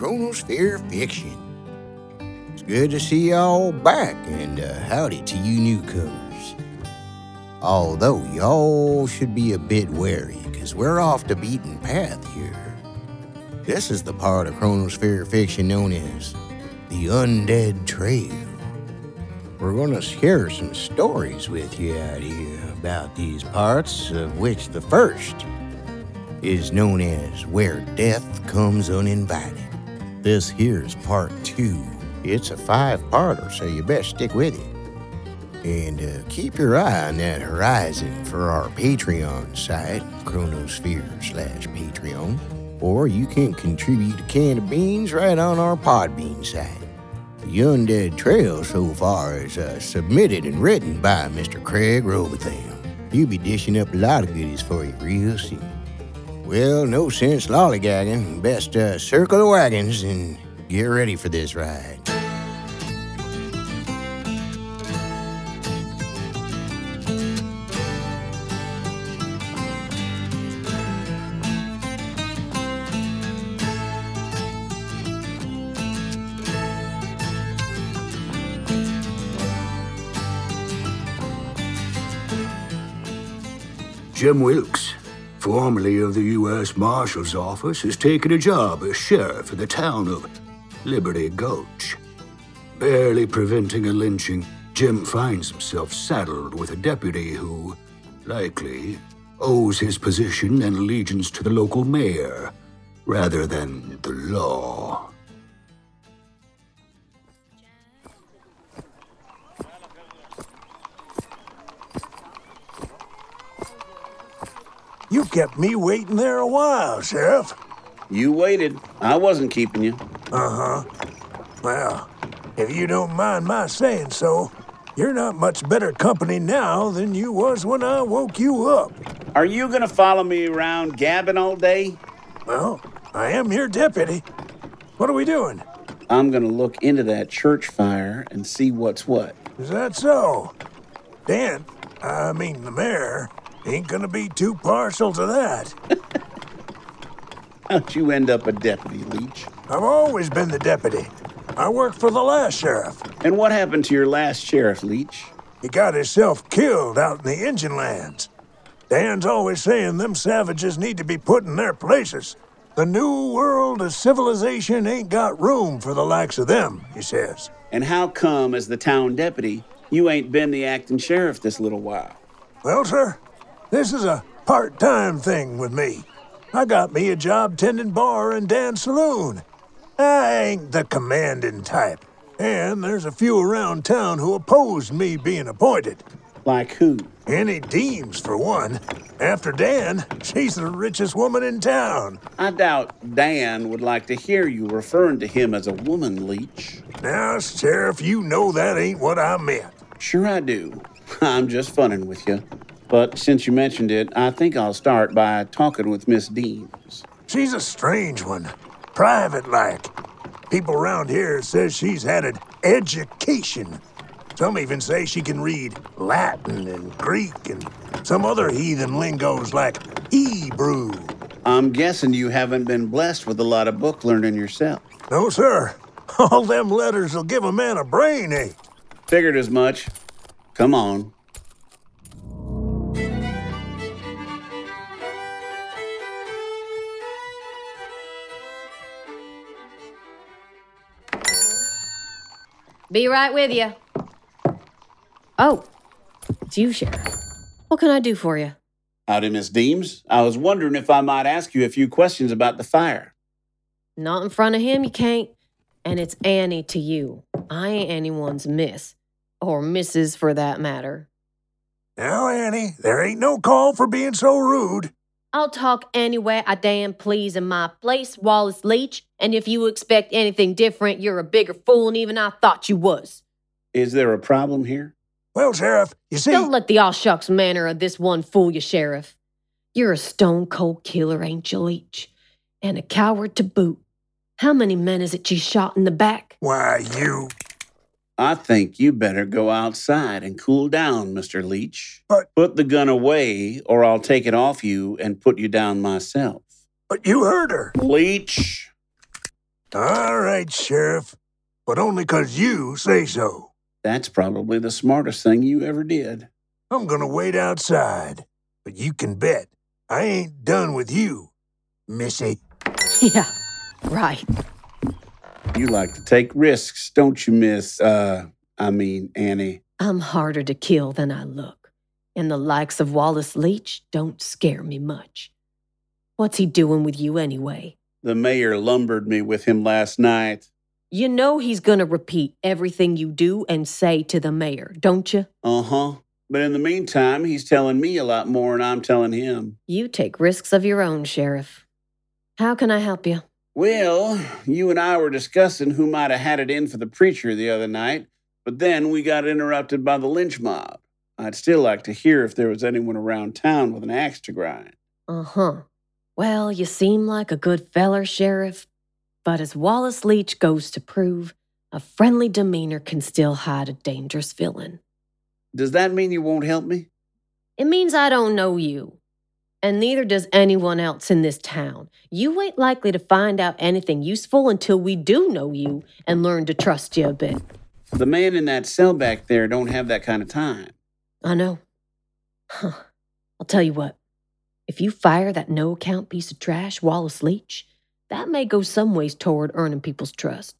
to Chronosphere Fiction. It's good to see y'all back, and uh, howdy to you newcomers. Although y'all should be a bit wary, because we're off the beaten path here. This is the part of Chronosphere Fiction known as the Undead Trail. We're gonna share some stories with you out here about these parts, of which the first is known as Where Death Comes Uninvited. This here's part two. It's a five parter, so you best stick with it. And uh, keep your eye on that horizon for our Patreon site, Chronosphere slash Patreon. Or you can contribute a can of beans right on our Podbean site. The Undead Trail so far is uh, submitted and written by Mr. Craig Robotham. He'll be dishing up a lot of goodies for you real soon. Well, no sense lollygagging. Best uh, circle the wagons and get ready for this ride. Jim Wilkes, formerly of the U.S. Marshal's Office, has taken a job as sheriff in the town of Liberty Gulch. Barely preventing a lynching, Jim finds himself saddled with a deputy who, likely, owes his position and allegiance to the local mayor rather than the law. Kept me waiting there a while, Sheriff. You waited. I wasn't keeping you. Uh huh. Well, if you don't mind my saying so, you're not much better company now than you was when I woke you up. Are you gonna follow me around gabbing all day? Well, I am your deputy. What are we doing? I'm gonna look into that church fire and see what's what. Is that so? Dan, I mean the mayor, ain't gonna be too partial to that. How'd you end up a deputy, Leach? I've always been the deputy. I worked for the last sheriff. And what happened to your last sheriff, Leach? He got himself killed out in the Injun lands. Dan's always saying them savages need to be put in their places. The new world of civilization ain't got room for the likes of them, he says. And how come, as the town deputy, you ain't been the acting sheriff this little while? Well, sir, this is a part time thing with me. I got me a job tending bar in Dan's saloon. I ain't the commanding type, and there's a few around town who oppose me being appointed. Like who? Annie Deems, for one. After Dan, she's the richest woman in town. I doubt Dan would like to hear you referring to him as a woman, Leach. Now, Sheriff, you know that ain't what I meant. Sure, I do. I'm just funning with you. But since you mentioned it, I think I'll start by talking with Miss Deems. She's a strange one, private like. People around here says she's had an education. Some even say she can read Latin and Greek and some other heathen lingos like Hebrew. I'm guessing you haven't been blessed with a lot of book learning yourself. No, sir. All them letters will give a man a brain ache. Figured as much. Come on. Be right with you. Oh, it's you, Sheriff. What can I do for you? Howdy, Miss Deems. I was wondering if I might ask you a few questions about the fire. Not in front of him, you can't. And it's Annie to you. I ain't anyone's miss. Or missus for that matter. Now, Annie, there ain't no call for being so rude. I'll talk anywhere I damn please in my place, Wallace Leach. And if you expect anything different, you're a bigger fool than even I thought you was. Is there a problem here? Well, Sheriff, you see. Don't let the all shucks manner of this one fool you, Sheriff. You're a stone cold killer, ain't you, Leach? And a coward to boot. How many men is it you shot in the back? Why, you. I think you better go outside and cool down, Mr. Leach. But- Put the gun away, or I'll take it off you and put you down myself. But you heard her. Leach, All right, Sheriff. But only 'cause you say so. That's probably the smartest thing you ever did. I'm gonna wait outside. But you can bet I ain't done with you, Missy. Yeah, right. You like to take risks, don't you, Miss, uh, I mean, Annie? I'm harder to kill than I look, and the likes of Wallace Leach don't scare me much. What's he doing with you anyway? The mayor lumbered me with him last night. You know he's gonna repeat everything you do and say to the mayor, don't you? Uh huh. But in the meantime, he's telling me a lot more than I'm telling him. You take risks of your own, Sheriff. How can I help you? Well, you and I were discussing who might have had it in for the preacher the other night, but then we got interrupted by the lynch mob. I'd still like to hear if there was anyone around town with an axe to grind. Uh huh. Well, you seem like a good feller, Sheriff, but as Wallace Leach goes to prove, a friendly demeanor can still hide a dangerous villain. Does that mean you won't help me? It means I don't know you. And neither does anyone else in this town. You ain't likely to find out anything useful until we do know you and learn to trust you a bit. The man in that cell back there don't have that kind of time. I know. Huh. I'll tell you what. If you fire that no account piece of trash, Wallace Leach, that may go some ways toward earning people's trust.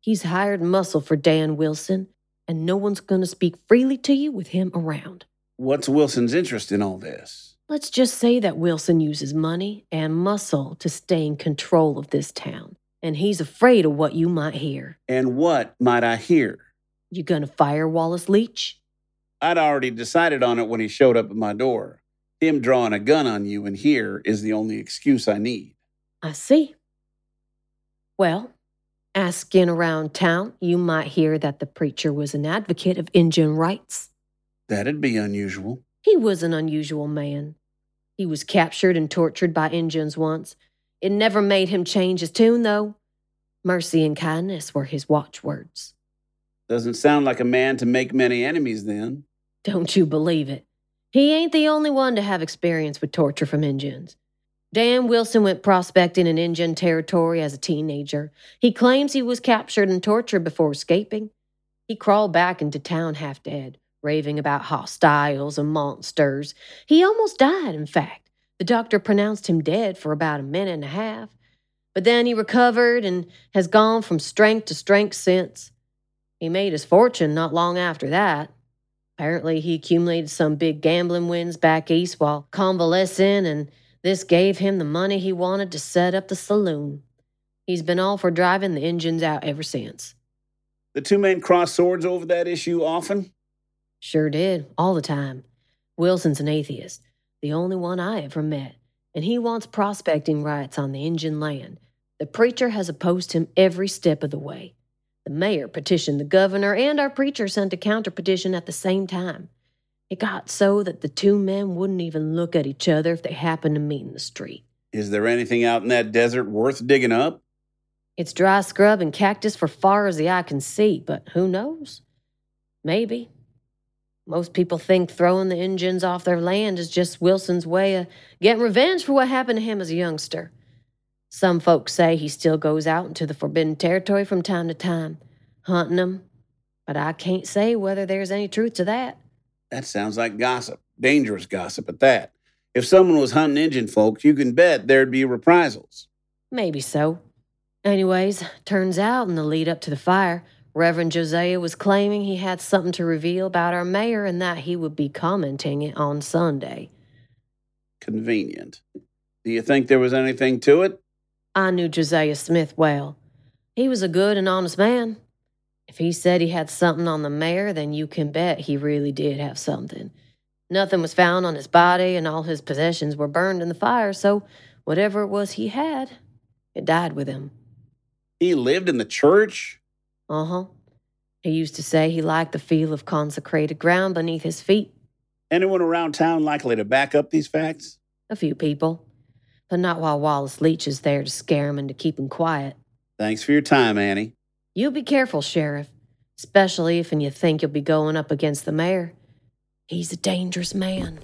He's hired muscle for Dan Wilson, and no one's going to speak freely to you with him around. What's Wilson's interest in all this? Let's just say that Wilson uses money and muscle to stay in control of this town, and he's afraid of what you might hear. And what might I hear? You gonna fire Wallace Leach? I'd already decided on it when he showed up at my door. Him drawing a gun on you and here is the only excuse I need. I see. Well, asking around town, you might hear that the preacher was an advocate of Indian rights. That'd be unusual. He was an unusual man. He was captured and tortured by Indians once. It never made him change his tune, though. Mercy and kindness were his watchwords. Doesn't sound like a man to make many enemies then. Don't you believe it? He ain't the only one to have experience with torture from Indians. Dan Wilson went prospecting in Indian territory as a teenager. He claims he was captured and tortured before escaping. He crawled back into town half dead, raving about hostiles and monsters. He almost died, in fact. The doctor pronounced him dead for about a minute and a half. But then he recovered and has gone from strength to strength since. He made his fortune not long after that. Apparently, he accumulated some big gambling wins back east while convalescing, and this gave him the money he wanted to set up the saloon. He's been all for driving the Injuns out ever since. The two men cross swords over that issue often? Sure did, all the time. Wilson's an atheist, the only one I ever met, and he wants prospecting rights on the Indian land. The preacher has opposed him every step of the way. The mayor petitioned the governor, and our preacher sent a counter petition at the same time. It got so that the two men wouldn't even look at each other if they happened to meet in the street. Is there anything out in that desert worth digging up? It's dry scrub and cactus for far as the eye can see, but who knows? Maybe. Most people think throwing the Indians off their land is just Wilson's way of getting revenge for what happened to him as a youngster. Some folks say he still goes out into the forbidden territory from time to time, hunting them, but I can't say whether there's any truth to that. That sounds like gossip. Dangerous gossip at that. If someone was hunting Indian folks, you can bet there'd be reprisals. Maybe so. Anyways, turns out in the lead up to the fire, Reverend Josiah was claiming he had something to reveal about our mayor and that he would be commenting it on Sunday. Convenient. Do you think there was anything to it? I knew Josiah Smith well. He was a good and honest man. If he said he had something on the mayor, then you can bet he really did have something. Nothing was found on his body, and all his possessions were burned in the fire, so whatever it was he had, it died with him. He lived in the church? Uh huh. He used to say he liked the feel of consecrated ground beneath his feet. Anyone around town likely to back up these facts? A few people. But not while Wallace Leach is there to scare him and to keep him quiet. Thanks for your time, Annie. You be careful, Sheriff, especially if and you think you'll be going up against the mayor. He's a dangerous man.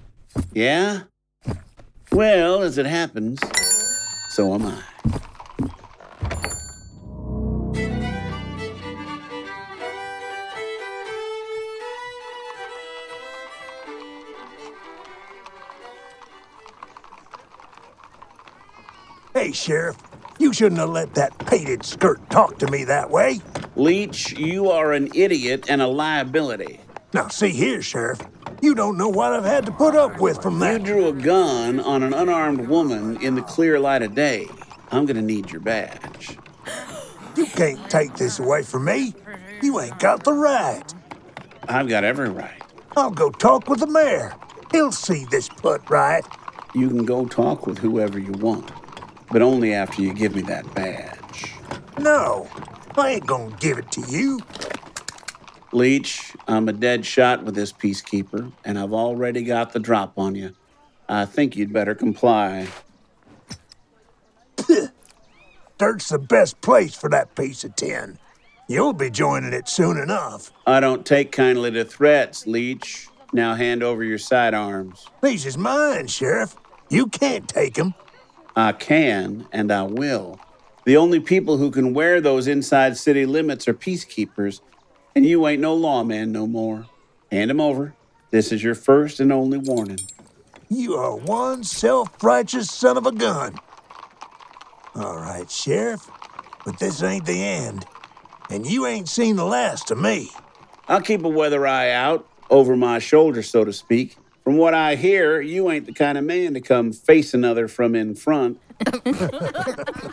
Yeah? Well, as it happens, so am I. Hey, Sheriff, you shouldn't have let that painted skirt talk to me that way. Leach, you are an idiot and a liability. Now, see here, Sheriff. You don't know what I've had to put up with from that. You drew a gun on an unarmed woman in the clear light of day. I'm gonna need your badge. You can't take this away from me. You ain't got the right. I've got every right. I'll go talk with the mayor. He'll see this put right. You can go talk with whoever you want, but only after you give me that badge. No, I ain't gonna give it to you. Leach, I'm a dead shot with this peacekeeper, and I've already got the drop on you. I think you'd better comply. Dirt's the best place for that piece of tin. You'll be joining it soon enough. I don't take kindly to threats, Leach. Now hand over your sidearms. These is mine, Sheriff. You can't take 'em. I can, and I will. The only people who can wear those inside city limits are peacekeepers, and you ain't no lawman no more. Hand 'em over. This is your first and only warning. You are one self righteous son of a gun. All right, Sheriff, but this ain't the end. And you ain't seen the last of me. I'll keep a weather eye out, over my shoulder, so to speak. From what I hear, you ain't the kind of man to come face another from in front.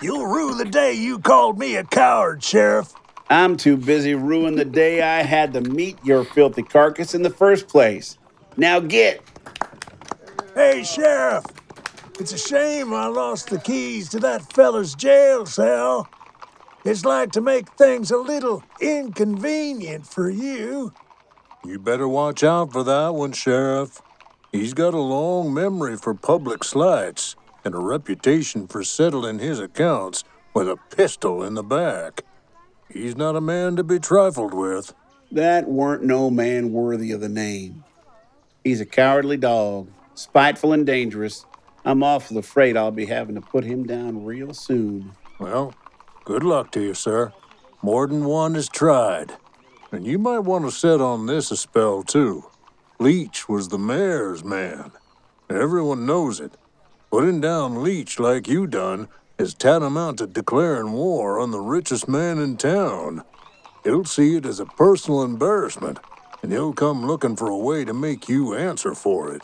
You'll rue the day you called me a coward, Sheriff. I'm too busy ruining the day I had to meet your filthy carcass in the first place. Now get! Hey, Sheriff, it's a shame I lost the keys to that feller's jail cell. It's like to make things a little inconvenient for you. You better watch out for that one, Sheriff. He's got a long memory for public slights and a reputation for settling his accounts with a pistol in the back. He's not a man to be trifled with. That weren't no man worthy of the name. He's a cowardly dog, spiteful and dangerous. I'm awful afraid I'll be having to put him down real soon. Well, good luck to you, sir. More than one is tried. And you might want to set on this a spell, too. Leach was the mayor's man. Everyone knows it. Putting down Leach like you done is tantamount to declaring war on the richest man in town. He'll see it as a personal embarrassment, and he'll come looking for a way to make you answer for it.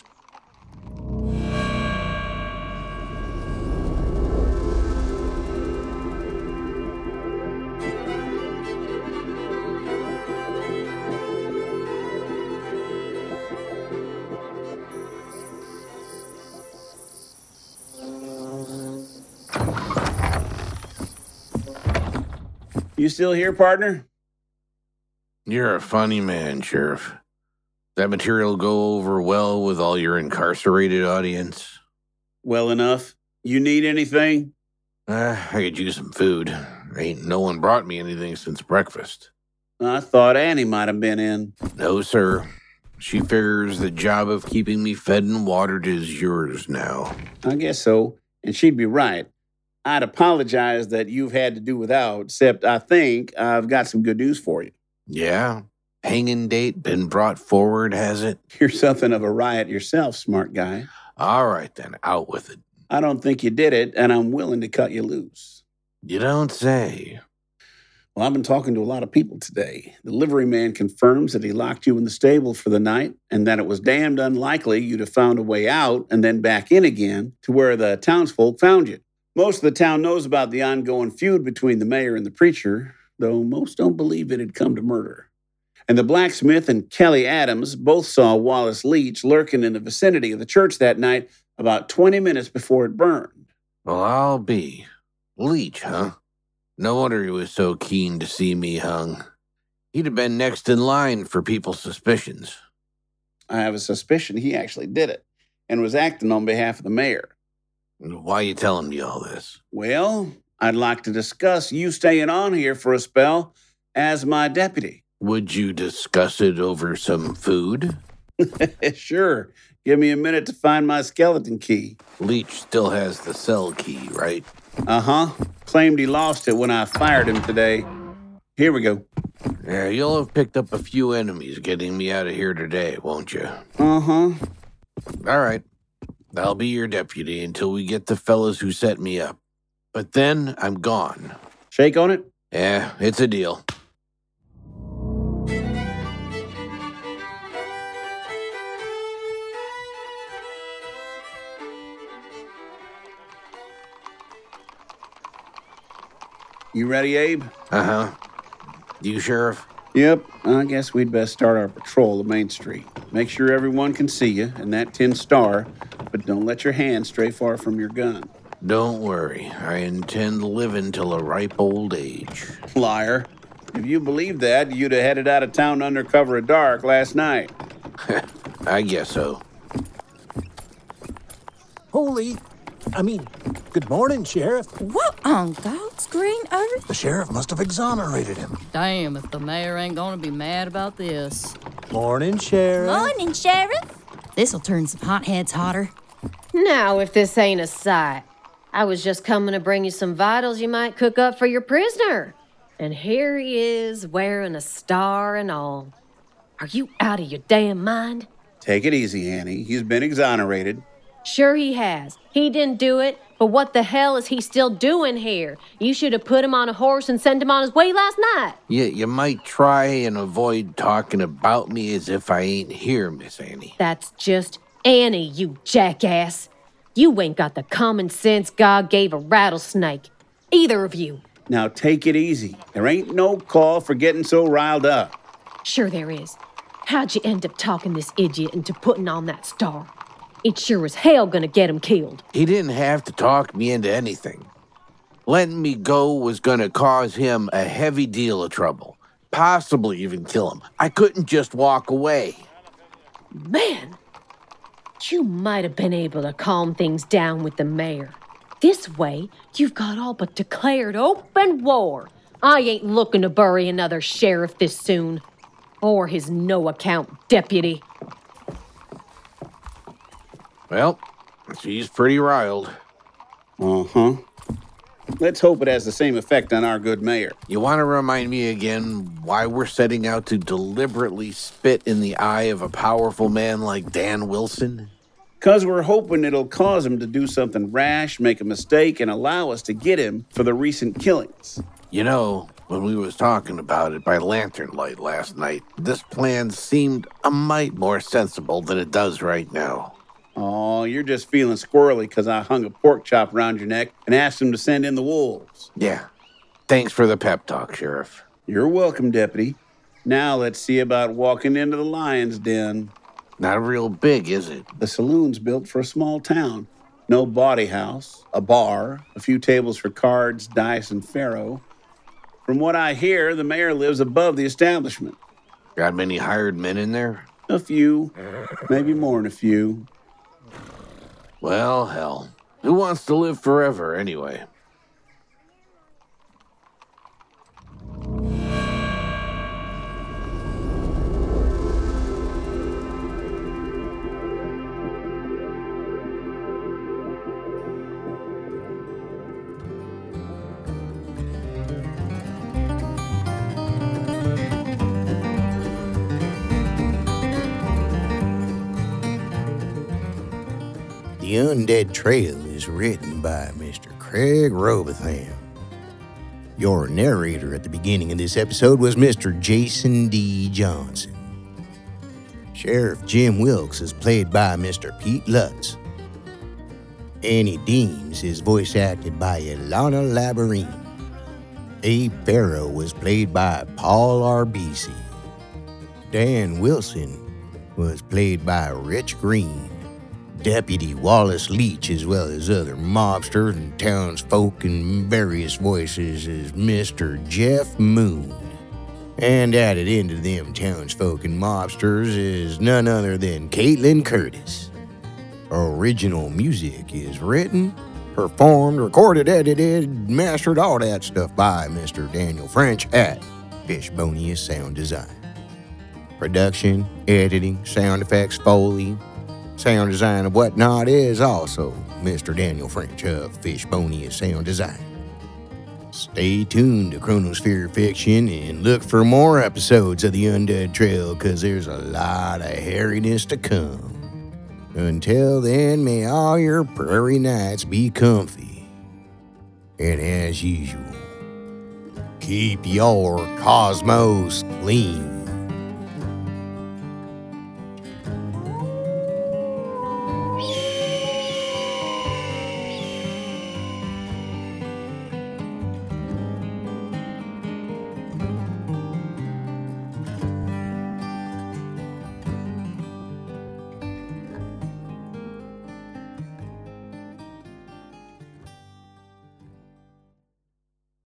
You still here, partner? You're a funny man, Sheriff. That material go over well with all your incarcerated audience? Well enough. You need anything? Uh, I could use some food. Ain't no one brought me anything since breakfast. I thought Annie might have been in. No, sir. She figures the job of keeping me fed and watered is yours now. I guess so. And she'd be right. I'd apologize that you've had to do without, except I think I've got some good news for you. Yeah? Hanging date been brought forward, has it? You're something of a riot yourself, smart guy. All right, then, out with it. I don't think you did it, and I'm willing to cut you loose. You don't say. Well, I've been talking to a lot of people today. The livery man confirms that he locked you in the stable for the night and that it was damned unlikely you'd have found a way out and then back in again to where the townsfolk found you. Most of the town knows about the ongoing feud between the mayor and the preacher, though most don't believe it had come to murder. And the blacksmith and Kelly Adams both saw Wallace Leach lurking in the vicinity of the church that night about 20 minutes before it burned. Well, I'll be. Leach, huh? No wonder he was so keen to see me hung. He'd have been next in line for people's suspicions. I have a suspicion he actually did it and was acting on behalf of the mayor. Why are you telling me all this? Well, I'd like to discuss you staying on here for a spell as my deputy. Would you discuss it over some food? sure. Give me a minute to find my skeleton key. Leach still has the cell key, right? Uh huh. Claimed he lost it when I fired him today. Here we go. Yeah, you'll have picked up a few enemies getting me out of here today, won't you? Uh huh. All right. I'll be your deputy until we get the fellas who set me up. But then I'm gone. Shake on it? Yeah, it's a deal. You ready, Abe? Uh huh. You, Sheriff? Yep. I guess we'd best start our patrol of Main Street. Make sure everyone can see you and that tin star, but don't let your hand stray far from your gun. Don't worry. I intend living till a ripe old age. Liar. If you believed that, you'd have headed out of town under cover of dark last night. I guess so. Holy, I mean, good morning, Sheriff. What on God's green earth? The sheriff must have exonerated him. Damn, if the mayor ain't gonna be mad about this. Morning, Sheriff. Morning, Sheriff. This'll turn some hotheads hotter. Now, if this ain't a sight, I was just coming to bring you some vitals you might cook up for your prisoner. And here he is, wearing a star and all. Are you out of your damn mind? Take it easy, Annie. He's been exonerated. Sure, he has. He didn't do it, but what the hell is he still doing here? You should have put him on a horse and sent him on his way last night. Yeah, you might try and avoid talking about me as if I ain't here, Miss Annie. That's just Annie, you jackass. You ain't got the common sense God gave a rattlesnake. Either of you. Now take it easy. There ain't no call for getting so riled up. Sure, there is. How'd you end up talking this idiot into putting on that star? It sure as hell gonna get him killed. He didn't have to talk me into anything. Letting me go was gonna cause him a heavy deal of trouble, possibly even kill him. I couldn't just walk away. Man, you might have been able to calm things down with the mayor. This way, you've got all but declared open war. I ain't looking to bury another sheriff this soon. Or his no account deputy. Well, she's pretty riled. Uh huh. Let's hope it has the same effect on our good mayor. You want to remind me again why we're setting out to deliberately spit in the eye of a powerful man like Dan Wilson? Because we're hoping it'll cause him to do something rash, make a mistake, and allow us to get him for the recent killings. You know, when we was talking about it by lantern light last night, this plan seemed a mite more sensible than it does right now. Oh, you're just feeling squirrely because I hung a pork chop around your neck and asked him to send in the wolves. Yeah. Thanks for the pep talk, Sheriff. You're welcome, Deputy. Now let's see about walking into the lion's den. Not real big, is it? The saloon's built for a small town. No body house, a bar, a few tables for cards, dice, and faro. From what I hear, the mayor lives above the establishment. Got many hired men in there? A few, maybe more than a few. Well, hell. Who wants to live forever, anyway? The Undead Trail is written by Mr. Craig Robotham. Your narrator at the beginning of this episode was Mr. Jason D. Johnson. Sheriff Jim Wilkes is played by Mr. Pete Lutz. Annie Deems is voice acted by Ilana Labarine. Abe Barrow was played by Paul Arbisi. Dan Wilson was played by Rich Green. Deputy Wallace Leach, as well as other mobsters and townsfolk in various voices, is Mr. Jeff Moon. And added into them townsfolk and mobsters is none other than Caitlin Curtis. Original music is written, performed, recorded, edited, mastered, all that stuff by Mr. Daniel French at Fishbonius Sound Design. Production, editing, sound effects, Foley, sound design and whatnot is also Mr. Daniel French of Fishbonius Sound Design. Stay tuned to Chronosphere Fiction and look for more episodes of the Undead Trail because there's a lot of hairiness to come. Until then, may all your prairie nights be comfy And as usual, keep your cosmos clean.